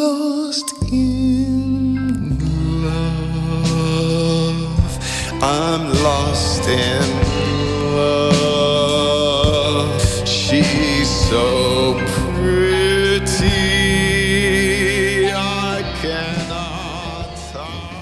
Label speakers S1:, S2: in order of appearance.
S1: lost in love. I'm lost in love. She's so pretty. I cannot talk.